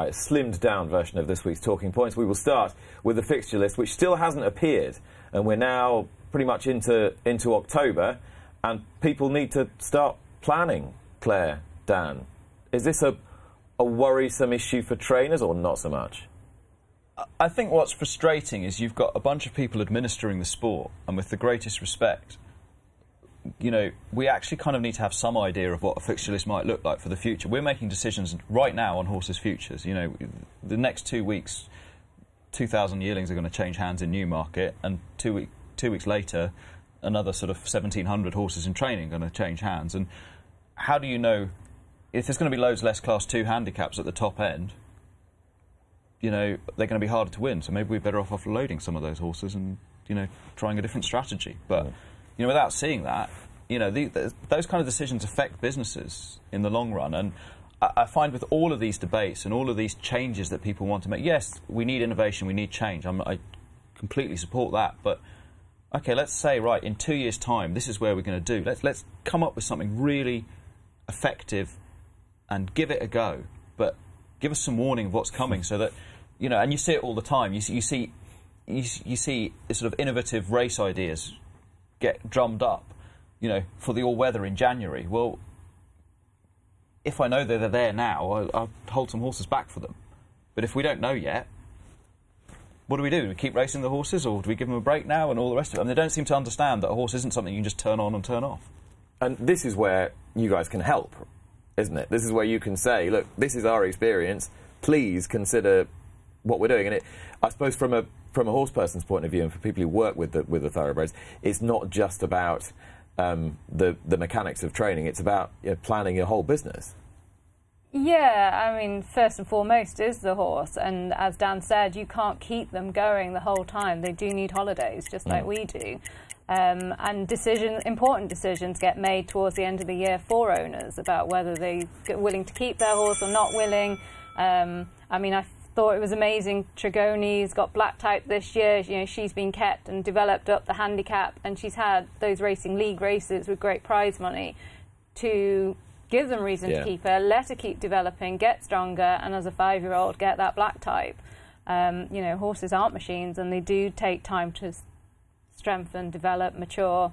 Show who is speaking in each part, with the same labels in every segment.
Speaker 1: right, slimmed down version of this week's talking points. We will start with the fixture list, which still hasn't appeared, and we're now pretty much into into October, and people need to start planning. Claire, Dan, is this a a worrisome issue for trainers or not so much?
Speaker 2: I think what's frustrating is you've got a bunch of people administering the sport, and with the greatest respect, you know, we actually kind of need to have some idea of what a fixture list might look like for the future. We're making decisions right now on horses' futures. You know, the next two weeks, 2,000 yearlings are going to change hands in Newmarket, and two, week, two weeks later, another sort of 1,700 horses in training are going to change hands. And how do you know if there's going to be loads less Class 2 handicaps at the top end? You know, they're going to be harder to win. So maybe we're better off offloading some of those horses and, you know, trying a different strategy. But. Yeah you know, without seeing that, you know, the, the, those kind of decisions affect businesses in the long run. And I, I, find with all of these debates and all of these changes that people want to make, yes, we need innovation, we need change. I'm, I completely support that. But okay, let's say, right, in two years' time, this is where we're going to do. Let's, let's come up with something really effective and give it a go. But give us some warning of what's coming so that, you know, and you see it all the time. You see, you see, you, you see sort of innovative race ideas get drummed up, you know, for the all-weather in January. Well, if I know that they're there now, I'll, I'll, hold some horses back for them. But if we don't know yet, what do we do? Do we keep racing the horses, or do we give them a break now and all the rest of it? Mean, they don't seem to understand that a horse isn't something you can just turn on and turn off.
Speaker 1: And this is where you guys can help, isn't it? This is where you can say, look, this is our experience. Please consider what we're doing. And it, I suppose, from a from a horse person's point of view, and for people who work with the, with the thoroughbreds, it's not just about um, the the mechanics of training. It's about you know, planning your whole business.
Speaker 3: Yeah, I mean, first and foremost is the horse, and as Dan said, you can't keep them going the whole time. They do need holidays, just like mm. we do. Um, and decisions, important decisions, get made towards the end of the year for owners about whether they're willing to keep their horse or not willing. Um, I mean, I thought it was amazing. Tregony's got black type this year. You know, she's been kept and developed up the handicap, and she's had those racing league races with great prize money to give them reason yeah. to keep her, let her keep developing, get stronger, and as a five-year-old, get that black type. Um, you know, horses aren't machines, and they do take time to strengthen, develop, mature.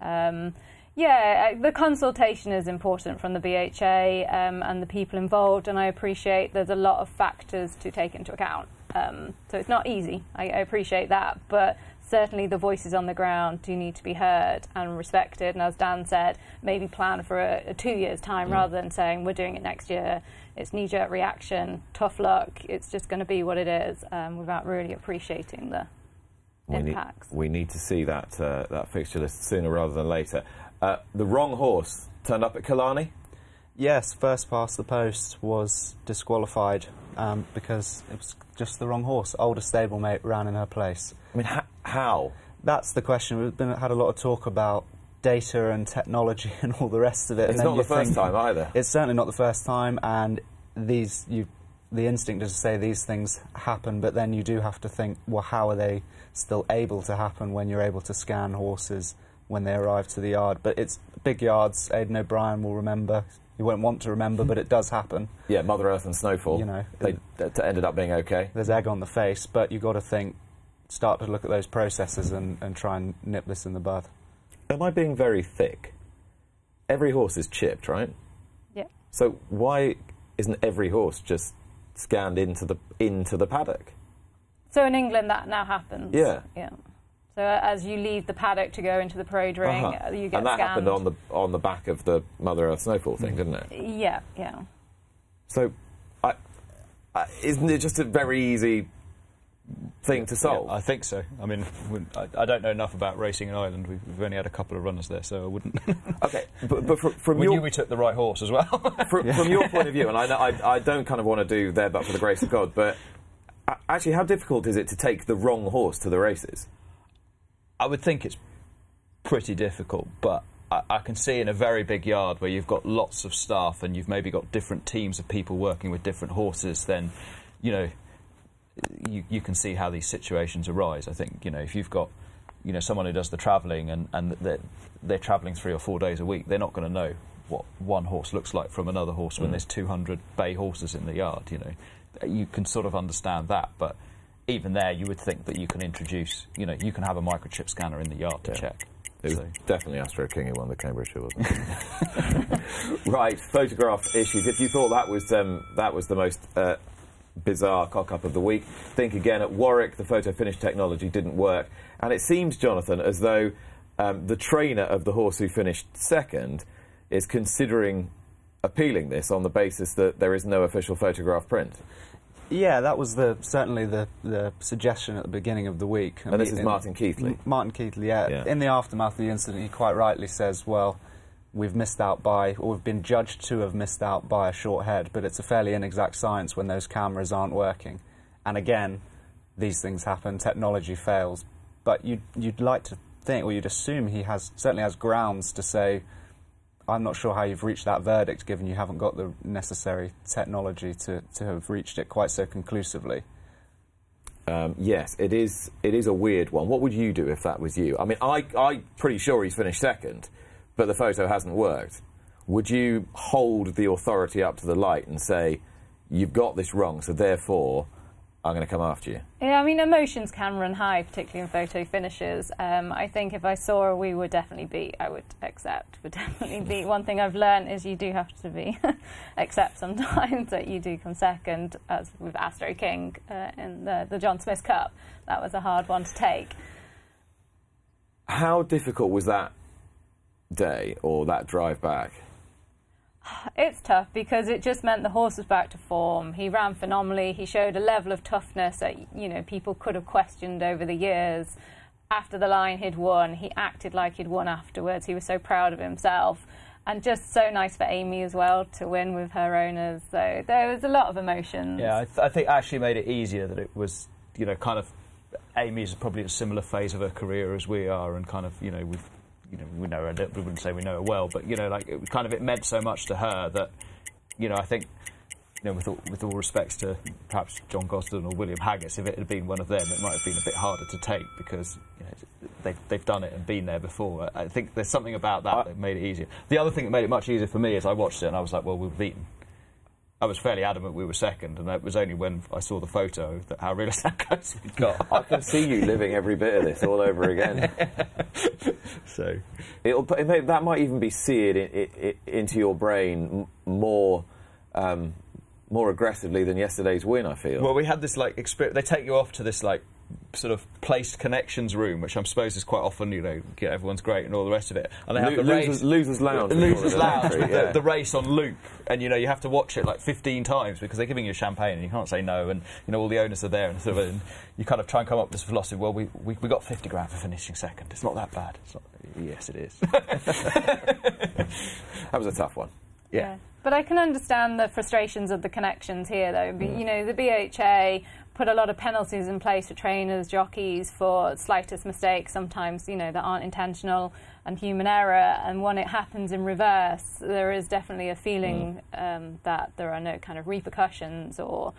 Speaker 3: Um, yeah, uh, the consultation is important from the BHA um, and the people involved, and I appreciate there's a lot of factors to take into account. Um, so it's not easy. I, I, appreciate that, but certainly the voices on the ground do need to be heard and respected. And as Dan said, maybe plan for a, a two years time mm. rather than saying we're doing it next year. It's knee-jerk reaction, tough luck. It's just going to be what it is um, without really appreciating the
Speaker 1: we
Speaker 3: impacts.
Speaker 1: Need, we need to see that uh, that fixture list sooner rather than later. Uh, the wrong horse turned up at Killarney?
Speaker 4: Yes, first past the post was disqualified um, because it was just the wrong horse. Older stablemate ran in her place.
Speaker 1: I mean, how?
Speaker 4: That's the question. We've been, had a lot of talk about data and technology and all the rest of it.
Speaker 1: It's not the first time either.
Speaker 4: It's certainly not the first time, and these you, the instinct is to say these things happen, but then you do have to think, well, how are they still able to happen when you're able to scan horses when they arrive to the yard. But it's big yards. Aidan O'Brien will remember. He won't want to remember, but it does happen.
Speaker 1: Yeah, Mother Earth and snowfall. You know, they it, ended up being okay.
Speaker 4: There's egg on the face, but you've got to think, start to look at those processes and, and try and nip this in the bud.
Speaker 1: Am I being very thick? Every horse is chipped, right?
Speaker 3: Yeah.
Speaker 1: So why isn't every horse just scanned into the into the paddock?
Speaker 3: So in England, that now happens.
Speaker 1: Yeah.
Speaker 3: Yeah. So as you leave the paddock to go into the parade ring, uh-huh. you get
Speaker 1: And that
Speaker 3: scanned.
Speaker 1: happened on the on the back of the Mother Earth snowfall thing, didn't it?
Speaker 3: Yeah, yeah.
Speaker 1: So, I, I, isn't it just a very easy thing to solve?
Speaker 2: Yeah, I think so. I mean, I, I, don't know enough about racing in Ireland. We've, we've, only had a couple of runners there, so I wouldn't.
Speaker 1: okay, but, but from, from
Speaker 2: we
Speaker 1: your,
Speaker 2: knew we took the right horse as well.
Speaker 1: from, yeah. from, your point of view, and I, I, I don't kind of want to do there, but for the grace of God, but actually, how difficult is it to take the wrong horse to the races?
Speaker 2: I would think it's pretty difficult, but I, I, can see in a very big yard where you've got lots of staff and you've maybe got different teams of people working with different horses, then, you know, you, you can see how these situations arise. I think, you know, if you've got, you know, someone who does the travelling and, and they're, they're travelling three or four days a week, they're not going to know what one horse looks like from another horse mm. when there's 200 bay horses in the yard, you know. you can sort of understand that, but even there, you would think that you can introduce, you know, you can have a microchip scanner in the yard to
Speaker 1: Yeah.
Speaker 2: check.
Speaker 1: It was
Speaker 2: So-
Speaker 1: definitely Astro King who won the Cambridgeshire, wasn't it? right, photograph issues. If you thought that was um, that was the most uh, bizarre cock up of the week, think again. At Warwick, the photo finish technology didn't work, and it seems, Jonathan, as though um, the trainer of the horse who finished second is considering appealing this on the basis that there is no official photograph print.
Speaker 4: Yeah, that was the certainly the, the suggestion at the beginning of the week.
Speaker 1: And this
Speaker 4: In-
Speaker 1: is Martin Keighley.
Speaker 4: M- Martin Keighley, yeah.
Speaker 1: Yeah.
Speaker 4: In the aftermath of the incident, he quite rightly says, well, we've missed out by, or we've been judged to have missed out by a short head, but it's a fairly inexact science when those cameras aren't working. And again, these things happen, technology fails. But you'd, you'd like to think, or you'd assume he has certainly has grounds to say, I'm not sure how you've reached that verdict, given you haven't got the necessary technology to, to have reached it quite so conclusively.
Speaker 1: Um, yes, it is. It is a weird one. What would you do if that was you? I mean, I, I'm pretty sure he's finished second, but the photo hasn't worked. Would you hold the authority up to the light and say, "You've got this wrong, so therefore, I'm going to come after you"?
Speaker 3: Yeah, I mean, emotions can run high, particularly in photo finishes. Um, I think if I saw a we would definitely beat, I would accept, would definitely beat. One thing I've learned is you do have to be accept sometimes that you do come second, as with Astro King uh, in the, the John Smith Cup. That was a hard one to take.
Speaker 1: How difficult was that day or that drive back?
Speaker 3: It's tough because it just meant the horse was back to form. He ran phenomenally. He showed a level of toughness that you know people could have questioned over the years. After the line he'd won, he acted like he'd won afterwards. He was so proud of himself, and just so nice for Amy as well to win with her owners. So there was a lot of emotions.
Speaker 2: Yeah, I, th- I think actually made it easier that it was, you know, kind of. Amy's probably at a similar phase of her career as we are, and kind of, you know, we've, you know, we know her. We wouldn't say we know her well, but you know, like it kind of it meant so much to her that, you know, I think, you know, with all, with all respects to perhaps John Gosden or William Haggas, if it had been one of them, it might have been a bit harder to take because you know, they've they've done it and been there before. I think there's something about that that made it easier. The other thing that made it much easier for me is I watched it and I was like, well, we've beaten. I was fairly adamant we were second, and it was only when I saw the photo that how realistic how close we got.
Speaker 1: I can see you living every bit of this all over again.
Speaker 2: so
Speaker 1: It'll, it may, that might even be seared in, i i into your brain more, um, more aggressively than yesterday's win. I feel.
Speaker 2: Well, we had this like experience. They take you off to this like sort of placed connections room, which I'm supposed is quite often, you know, get everyone's great and all the rest of it. And they have
Speaker 1: Lo-
Speaker 2: the race.
Speaker 1: losers, losers lounge.
Speaker 2: Losers Lounge,
Speaker 1: Entry,
Speaker 2: with
Speaker 1: yeah.
Speaker 2: the, the race on loop, and you know you have to watch it like 15 times because they're giving you champagne and you can't say no, and you know all the owners are there, and sort of, and you kind of try and come up with this philosophy. Well, we, we we got 50 grand for finishing second. It's not that bad. It's not, yes, it is.
Speaker 1: That was a tough one.
Speaker 2: yeah.
Speaker 3: But I can understand the frustrations of the connections here, though. Be- You know, the BHA put a lot of penalties in place for trainers, jockeys for slightest mistakes, sometimes, you know, that aren't intentional and human error. And when it happens in reverse, there is definitely a feeling um, that there are no kind of repercussions or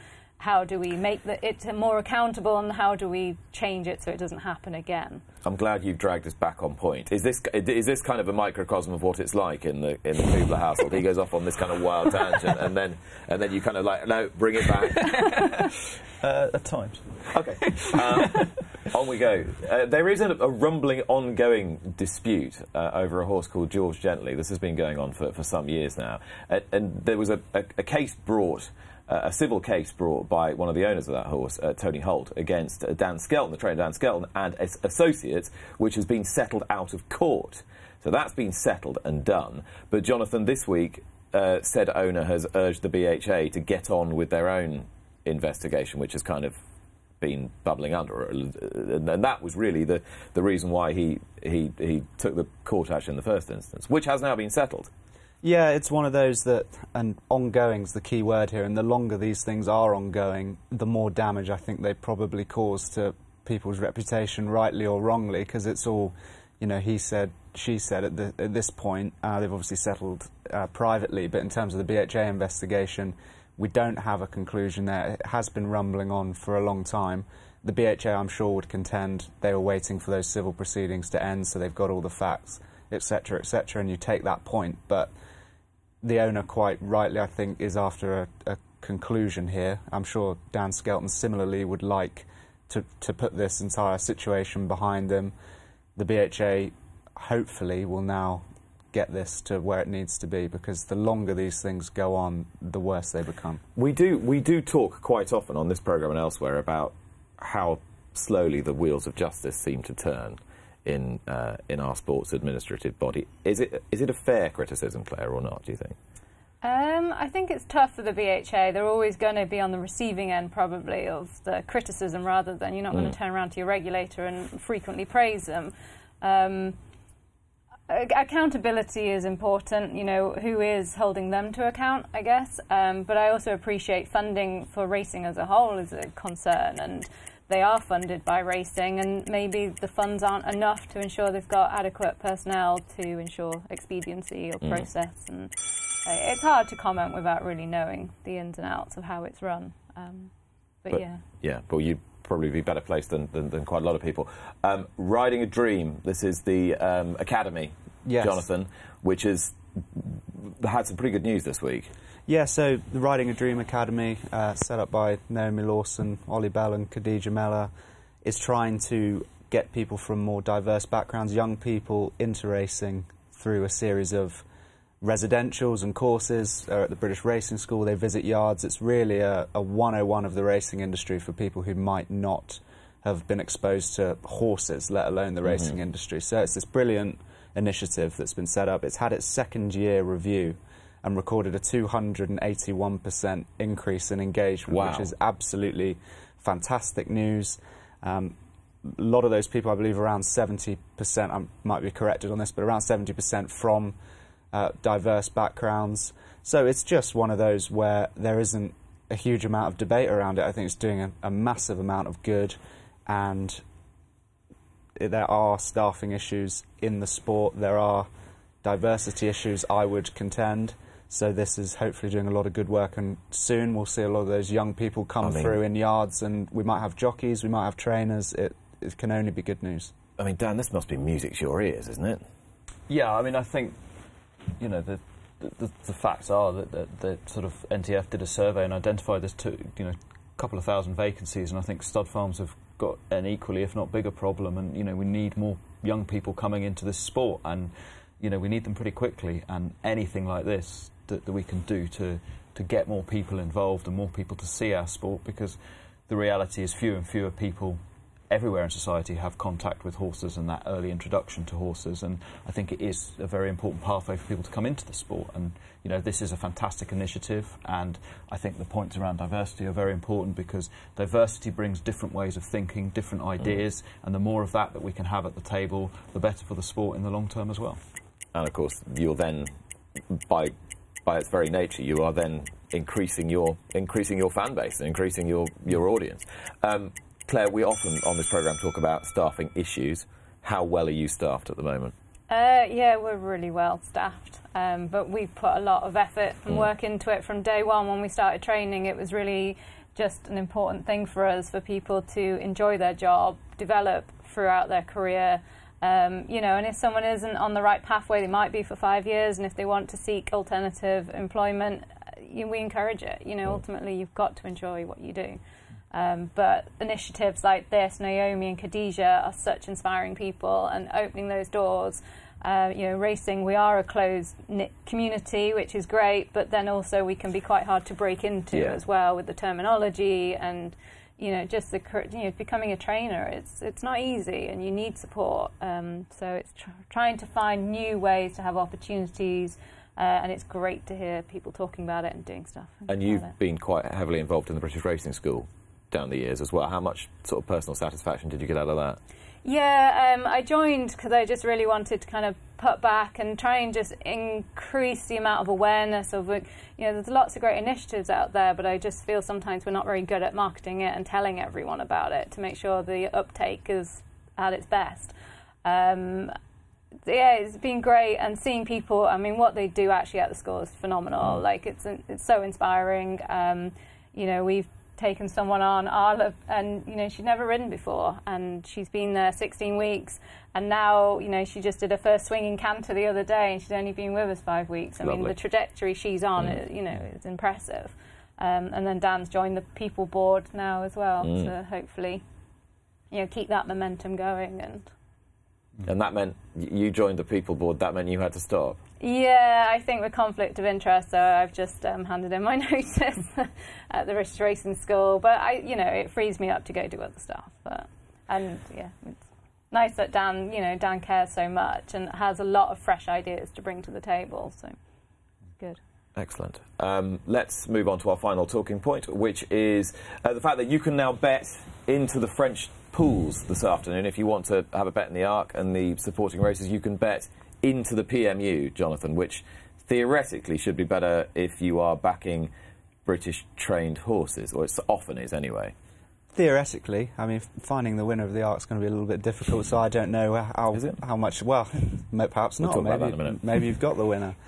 Speaker 3: how do we make the, it more accountable and how do we change it so it doesn't happen again?
Speaker 1: I'm glad you've dragged us back on point. Is this is this kind of a microcosm of what it's like in the in the Kubler household? He goes off on this kind of wild tangent, and then and then you kind of like no, bring it back.
Speaker 2: Uh, at times.
Speaker 1: Okay, um, on we go. Uh, there is a, a rumbling, ongoing dispute uh, over a horse called George Gently. This has been going on for, for some years now, and, and there was a, a, a case brought. Uh, a civil case brought by one of the owners of that horse, uh, Tony Holt, against uh, Dan Skelton, the trainer Dan Skelton, and his associates, which has been settled out of court. So that's been settled and done. But Jonathan, this week, uh, said owner has urged the BHA to get on with their own investigation, which has kind of been bubbling under, and, and that was really the, the reason why he, he he took the court action in the first instance, which has now been settled.
Speaker 4: Yeah, it's one of those that, and ongoing's the key word here. And the longer these things are ongoing, the more damage I think they probably cause to people's reputation, rightly or wrongly, because it's all, you know, he said, she said. At, the, at this point, uh, they've obviously settled uh, privately, but in terms of the BHA investigation, we don't have a conclusion there. It has been rumbling on for a long time. The BHA, I'm sure, would contend they were waiting for those civil proceedings to end, so they've got all the facts, etc., etc., and you take that point, but the owner quite rightly, I think, is after a, a conclusion here. I'm sure Dan Skelton similarly would like to, to put this entire situation behind them. The BHA hopefully will now get this to where it needs to be because the longer these things go on, the worse they become.
Speaker 1: We do we do talk quite often on this program and elsewhere about how slowly the wheels of justice seem to turn in uh, in our sports administrative body. Is it is it a fair criticism, Claire, or not? Do you think?
Speaker 3: Um, I think it's tough for the BHA. They're always going to be on the receiving end, probably, of the criticism rather than you're not going to turn around to your regulator and frequently praise them. Um, accountability is important, you know, who is holding them to account, I guess. Um, but I also appreciate funding for racing as a whole is a concern, and they are funded by racing, and maybe the funds aren't enough to ensure they've got adequate personnel to ensure expediency or process. And uh, it's hard to comment without really knowing the ins and outs of how it's run. Um, but,
Speaker 1: But-
Speaker 3: yeah.
Speaker 1: Yeah, but you'd probably be better placed than, than, than quite a lot of people. Um, Riding a Dream. This is the um, academy,
Speaker 4: Yes.
Speaker 1: Jonathan, which has had some pretty good news this week.
Speaker 4: Yeah, so the Riding a Dream Academy, uh, set up by Naomi Lawson, Oli Bell, and Khadija Mellah, is trying to get people from more diverse backgrounds, young people, into racing through a series of residentials and courses. At the British Racing School, they visit yards. It's really a, a 101 of the racing industry for people who might not have been exposed to horses, let alone the racing industry. So it's this brilliant initiative that's been set up. It's had its second year review and recorded a 281% increase in engagement,
Speaker 1: Wow.
Speaker 4: which is absolutely fantastic news. Um, a lot of those people, I believe around 70%, I might be corrected on this, but around 70% from uh, diverse backgrounds. So it's just one of those where there isn't a huge amount of debate around it. I think it's doing a, a massive amount of good, and i- there are staffing issues in the sport. There are diversity issues, I would contend. So this is hopefully doing a lot of good work, and soon we'll see a lot of those young people come
Speaker 1: I mean-
Speaker 4: through in yards, and we might have jockeys, we might have trainers. It, it can only be good news.
Speaker 1: I mean, Dan, this must be music to your ears, isn't it?
Speaker 2: Yeah, I mean, I think you know the the, the facts are that, that that sort of NTF did a survey and identified this two, you know, a couple of thousand vacancies, and I think stud farms have got an equally, if not bigger, problem. And you know, we need more young people coming into this sport, and you know, we need them pretty quickly. And anything like this that, that we can do to to get more people involved and more people to see our sport, because the reality is fewer and fewer people everywhere in society have contact with horses and that early introduction to horses. And I think it is a very important pathway for people to come into the sport. And you know this is a fantastic initiative. And I think the points around diversity are very important because diversity brings different ways of thinking different mm. ideas. And the more of that that we can have at the table the better for the sport in the long term as well.
Speaker 1: And of course, you're then, by by its very nature, you are then increasing your increasing your fan base and increasing your your audience. Um, Claire, we often on this program talk about staffing issues. How well are you staffed at the moment?
Speaker 3: Uh, yeah, we're really well staffed, um, but we put a lot of effort and work into it from day one. When we started training, it was really just an important thing for us for people to enjoy their job, develop throughout their career. Um, you know, and if someone isn't on the right pathway, they might be for five years, and if they want to seek alternative employment, uh, you, we encourage it. You know, ultimately, you've got to enjoy what you do. Um, but initiatives like this, Naomi and Khadija are such inspiring people, and opening those doors. Uh, you know, racing, we are a closed knit community, which is great, but then also we can be quite hard to break into
Speaker 1: Yeah.
Speaker 3: as well with the terminology and you know just the you know becoming a trainer. It's it's not easy, and you need support. Um, so it's tr- trying to find new ways to have opportunities, uh, and it's great to hear people talking about it and doing stuff.
Speaker 1: And
Speaker 3: about
Speaker 1: you've been quite heavily involved in the British Racing School down the years as well. How much sort of personal satisfaction did you get out of that?
Speaker 3: Yeah, um, I joined because I just really wanted to kind of put back and try and just increase the amount of awareness of. You know, there's lots of great initiatives out there, but I just feel sometimes we're not very good at marketing it and telling everyone about it to make sure the uptake is at its best. Um, yeah, it's been great and seeing people. I mean, what they do actually at the school is phenomenal. Like it's it's so inspiring. Um, you know, we've taken someone on, Arla, and you know she'd never ridden before, and she's been there 16 weeks, and now you know she just did her first swinging canter the other day, and she's only been with us five weeks. I mean, the trajectory she's on, is, you know, is impressive. Um, and then Dan's joined the people board now as well
Speaker 1: Mm.
Speaker 3: to hopefully, you know, keep that momentum going. And
Speaker 1: And that meant you joined the people board. That meant you had to stop.
Speaker 3: Yeah, I think with conflict of interest, so I've just um, handed in my notice at the British Racing School. But I, you know, it frees me up to go do other stuff. But and yeah, it's nice that Dan, you know, Dan cares so much and has a lot of fresh ideas to bring to the table. So good.
Speaker 1: Excellent. Um, let's move on to our final talking point, which is uh, the fact that you can now bet into the French pools this afternoon. If you want to have a bet in the Arc and the supporting races, you can bet into the PMU, Jonathan, which theoretically should be better if you are backing British trained horses, or it often is anyway.
Speaker 4: Theoretically, I mean, finding the winner of the Arc's going to be a little bit difficult, so I don't know how
Speaker 1: Is it?
Speaker 4: how much. Well, perhaps
Speaker 1: We'll
Speaker 4: not.
Speaker 1: about
Speaker 4: maybe,
Speaker 1: that in a minute.
Speaker 4: maybe you've got the winner.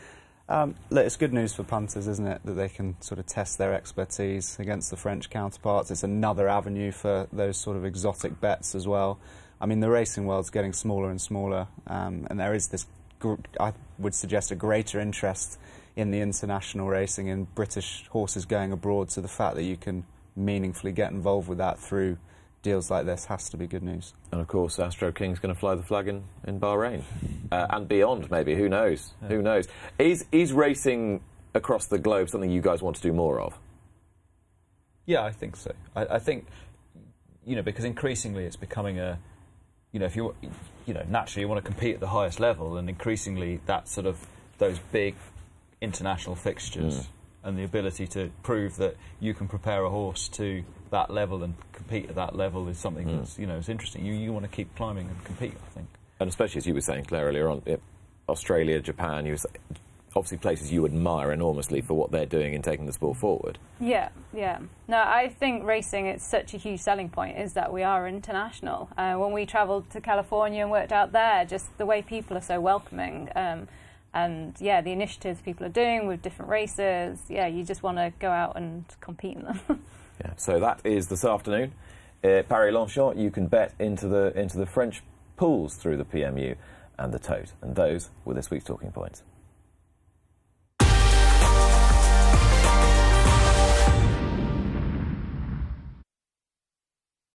Speaker 4: Um, look, it's good news for punters, isn't it, that they can sort of test their expertise against the French counterparts. It's another avenue for those sort of exotic bets as well. I mean, the racing world's getting smaller and smaller, um, and there is this, I would suggest, a greater interest in the international racing in British horses going abroad. So the fact that you can meaningfully get involved with that through deals like this has to be good news.
Speaker 1: And of course, Astro King's going to fly the flag in, in Bahrain uh, and beyond, maybe. Who knows? Who knows? Is, is racing across the globe something you guys want to do more of?
Speaker 2: Yeah, I think so. I, I think, you know, because increasingly it's becoming a, you know, if you, you know, naturally you want to compete at the highest level, and increasingly that sort of those big international fixtures
Speaker 1: Mm.
Speaker 2: and the ability to prove that you can prepare a horse to that level and compete at that level is something
Speaker 1: Mm.
Speaker 2: that's, you know, is interesting. You you want to keep climbing and compete. I think.
Speaker 1: And especially as you were saying, Claire, earlier on, it, Australia, Japan, you were obviously places you admire enormously for what they're doing in taking the sport forward.
Speaker 3: Yeah, yeah. No, I think racing, it's such a huge selling point, is that we are international. Uh, when we travelled to California and worked out there, just the way people are so welcoming. Um, and yeah, the initiatives people are doing with different races, yeah, you just want to go out and compete in them.
Speaker 1: Yeah. So that is this afternoon. Uh, Paris Longchamp, you can bet into the into the French pools through the PMU and the Tote. And those were this week's talking points.